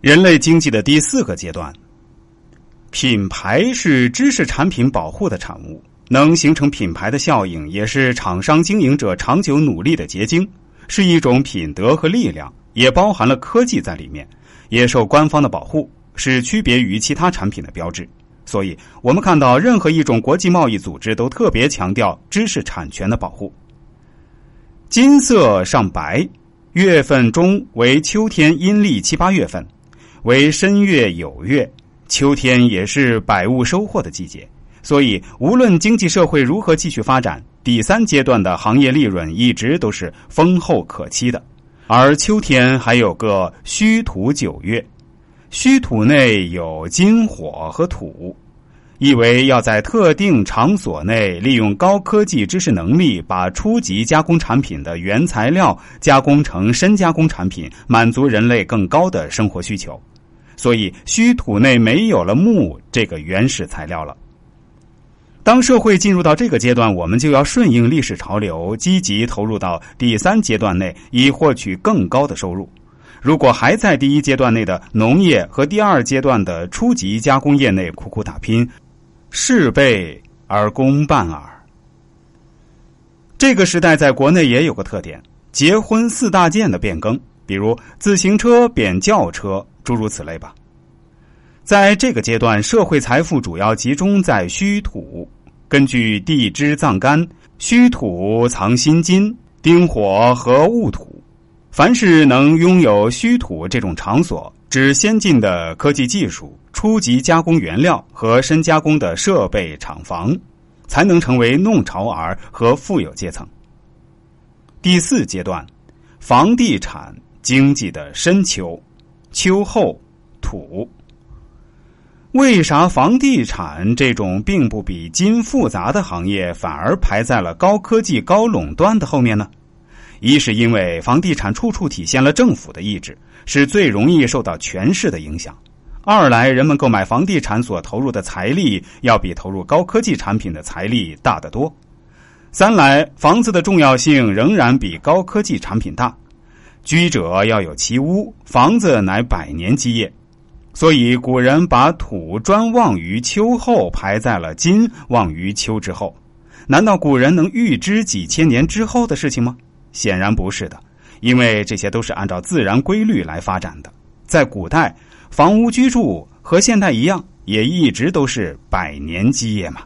人类经济的第四个阶段，品牌是知识产品保护的产物，能形成品牌的效应，也是厂商经营者长久努力的结晶，是一种品德和力量，也包含了科技在里面，也受官方的保护，是区别于其他产品的标志。所以，我们看到任何一种国际贸易组织都特别强调知识产权的保护。金色上白，月份中为秋天阴历七八月份。为申月酉月，秋天也是百物收获的季节，所以无论经济社会如何继续发展，第三阶段的行业利润一直都是丰厚可期的。而秋天还有个虚土九月，虚土内有金火和土，意为要在特定场所内利用高科技知识能力，把初级加工产品的原材料加工成深加工产品，满足人类更高的生活需求。所以，虚土内没有了木这个原始材料了。当社会进入到这个阶段，我们就要顺应历史潮流，积极投入到第三阶段内，以获取更高的收入。如果还在第一阶段内的农业和第二阶段的初级加工业内苦苦打拼，事倍而功半耳。这个时代在国内也有个特点：结婚四大件的变更，比如自行车变轿车。诸如此类吧，在这个阶段，社会财富主要集中在虚土。根据地支藏干，虚土藏辛金、丁火和戊土。凡是能拥有虚土这种场所，指先进的科技技术、初级加工原料和深加工的设备厂房，才能成为弄潮儿和富有阶层。第四阶段，房地产经济的深秋。秋后土，为啥房地产这种并不比金复杂的行业反而排在了高科技、高垄断的后面呢？一是因为房地产处处体现了政府的意志，是最容易受到权势的影响；二来人们购买房地产所投入的财力要比投入高科技产品的财力大得多；三来房子的重要性仍然比高科技产品大。居者要有其屋，房子乃百年基业，所以古人把土专旺于秋后排在了金旺于秋之后。难道古人能预知几千年之后的事情吗？显然不是的，因为这些都是按照自然规律来发展的。在古代，房屋居住和现代一样，也一直都是百年基业嘛。